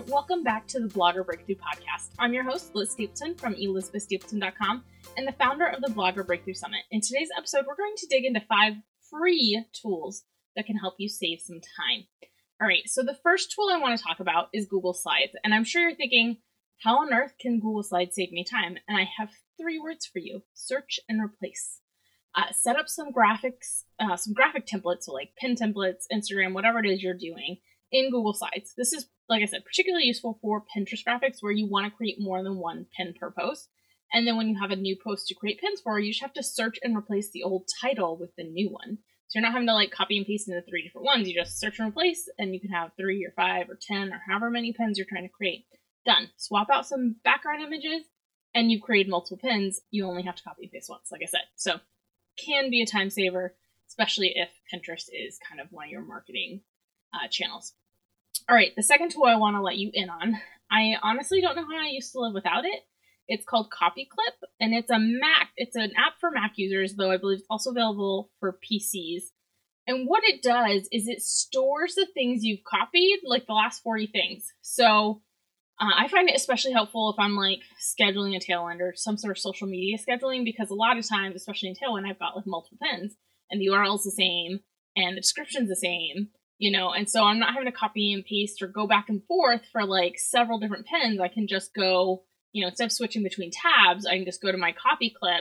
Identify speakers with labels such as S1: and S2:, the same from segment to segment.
S1: everyone. Welcome back to the Blogger Breakthrough Podcast. I'm your host, Liz Stapleton from elizabethstapleton.com and the founder of the Blogger Breakthrough Summit. In today's episode, we're going to dig into five free tools that can help you save some time. All right, so the first tool I want to talk about is Google Slides. And I'm sure you're thinking, how on earth can Google Slides save me time? And I have three words for you search and replace. Uh, set up some graphics, uh, some graphic templates, so like pin templates, Instagram, whatever it is you're doing in Google Slides. This is, like I said, particularly useful for Pinterest graphics where you want to create more than one pin per post. And then when you have a new post to create pins for, you just have to search and replace the old title with the new one. So you're not having to like copy and paste into three different ones. You just search and replace, and you can have three or five or ten or however many pins you're trying to create. Done. Swap out some background images, and you create multiple pins. You only have to copy and paste once, like I said. So can be a time saver, especially if Pinterest is kind of one of your marketing uh, channels. All right, the second tool I want to let you in on. I honestly don't know how I used to live without it. It's called CopyClip, and it's a Mac. It's an app for Mac users, though I believe it's also available for PCs. And what it does is it stores the things you've copied, like the last 40 things. So uh, I find it especially helpful if I'm like scheduling a tailwind or some sort of social media scheduling, because a lot of times, especially in tailwind, I've got like multiple pins and the URL is the same and the description's the same you know, and so I'm not having to copy and paste or go back and forth for like several different pins. I can just go, you know, instead of switching between tabs, I can just go to my CopyClip,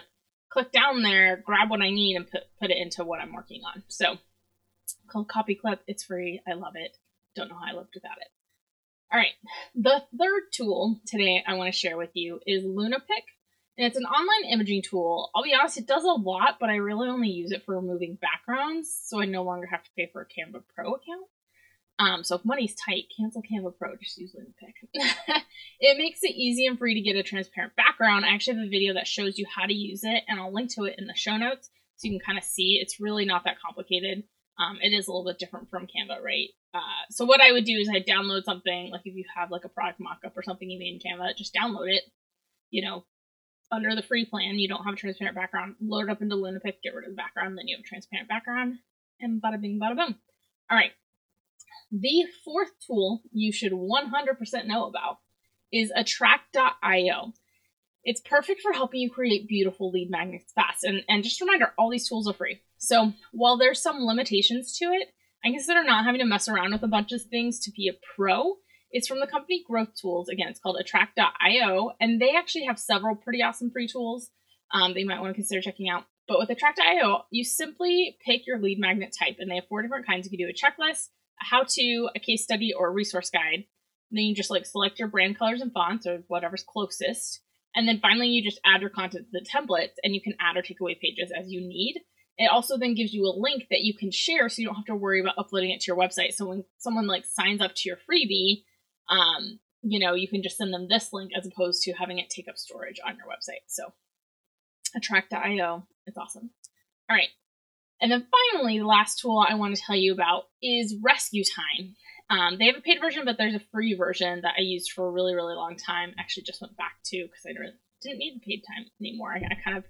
S1: click down there, grab what I need, and put put it into what I'm working on. So called CopyClip. It's free. I love it. Don't know how I lived without it. All right. The third tool today I want to share with you is LunaPic. And it's an online imaging tool. I'll be honest, it does a lot, but I really only use it for removing backgrounds, so I no longer have to pay for a Canva Pro account. Um, so if money's tight, cancel Canva Pro, just use LunaPic. it makes it easy and free to get a transparent background. I actually have a video that shows you how to use it, and I'll link to it in the show notes so you can kind of see. It's really not that complicated. Um, it is a little bit different from Canva, right? Uh, so what I would do is I download something, like if you have like a product mockup or something you made in Canva, just download it, you know, under the free plan, you don't have a transparent background. Load it up into LunaPic, get rid of the background, then you have a transparent background, and bada bing, bada boom. All right. The fourth tool you should 100% know about is Attract.io. It's perfect for helping you create beautiful lead magnets fast. And, and just a reminder, all these tools are free. So while there's some limitations to it, I consider not having to mess around with a bunch of things to be a pro it's from the company Growth Tools. Again, it's called Attract.io, and they actually have several pretty awesome free tools um, they might want to consider checking out. But with Attract.io, you simply pick your lead magnet type, and they have four different kinds. You can do a checklist, a how to, a case study, or a resource guide. And then you just like select your brand colors and fonts or whatever's closest. And then finally, you just add your content to the templates, and you can add or take away pages as you need. It also then gives you a link that you can share so you don't have to worry about uploading it to your website. So when someone like signs up to your freebie, um, you know, you can just send them this link as opposed to having it take up storage on your website. So attract.io, it's awesome. All right. And then finally, the last tool I want to tell you about is RescueTime. Um, they have a paid version, but there's a free version that I used for a really, really long time. Actually, just went back to because I didn't need the paid time anymore. I, I kind of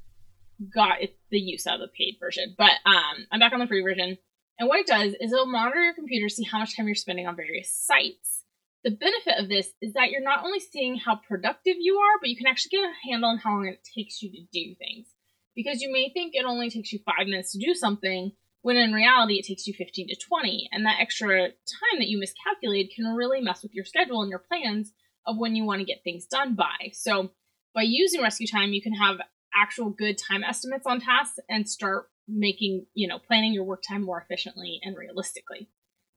S1: got it, the use out of the paid version, but um, I'm back on the free version. And what it does is it'll monitor your computer, see how much time you're spending on various sites. The benefit of this is that you're not only seeing how productive you are, but you can actually get a handle on how long it takes you to do things. Because you may think it only takes you five minutes to do something, when in reality it takes you 15 to 20. And that extra time that you miscalculated can really mess with your schedule and your plans of when you want to get things done by. So by using RescueTime, you can have actual good time estimates on tasks and start making, you know, planning your work time more efficiently and realistically.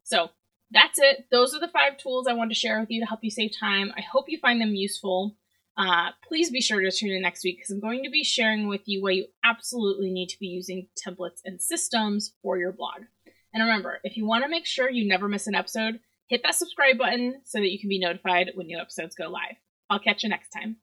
S1: So that's it. Those are the five tools I wanted to share with you to help you save time. I hope you find them useful. Uh, please be sure to tune in next week because I'm going to be sharing with you why you absolutely need to be using templates and systems for your blog. And remember, if you want to make sure you never miss an episode, hit that subscribe button so that you can be notified when new episodes go live. I'll catch you next time.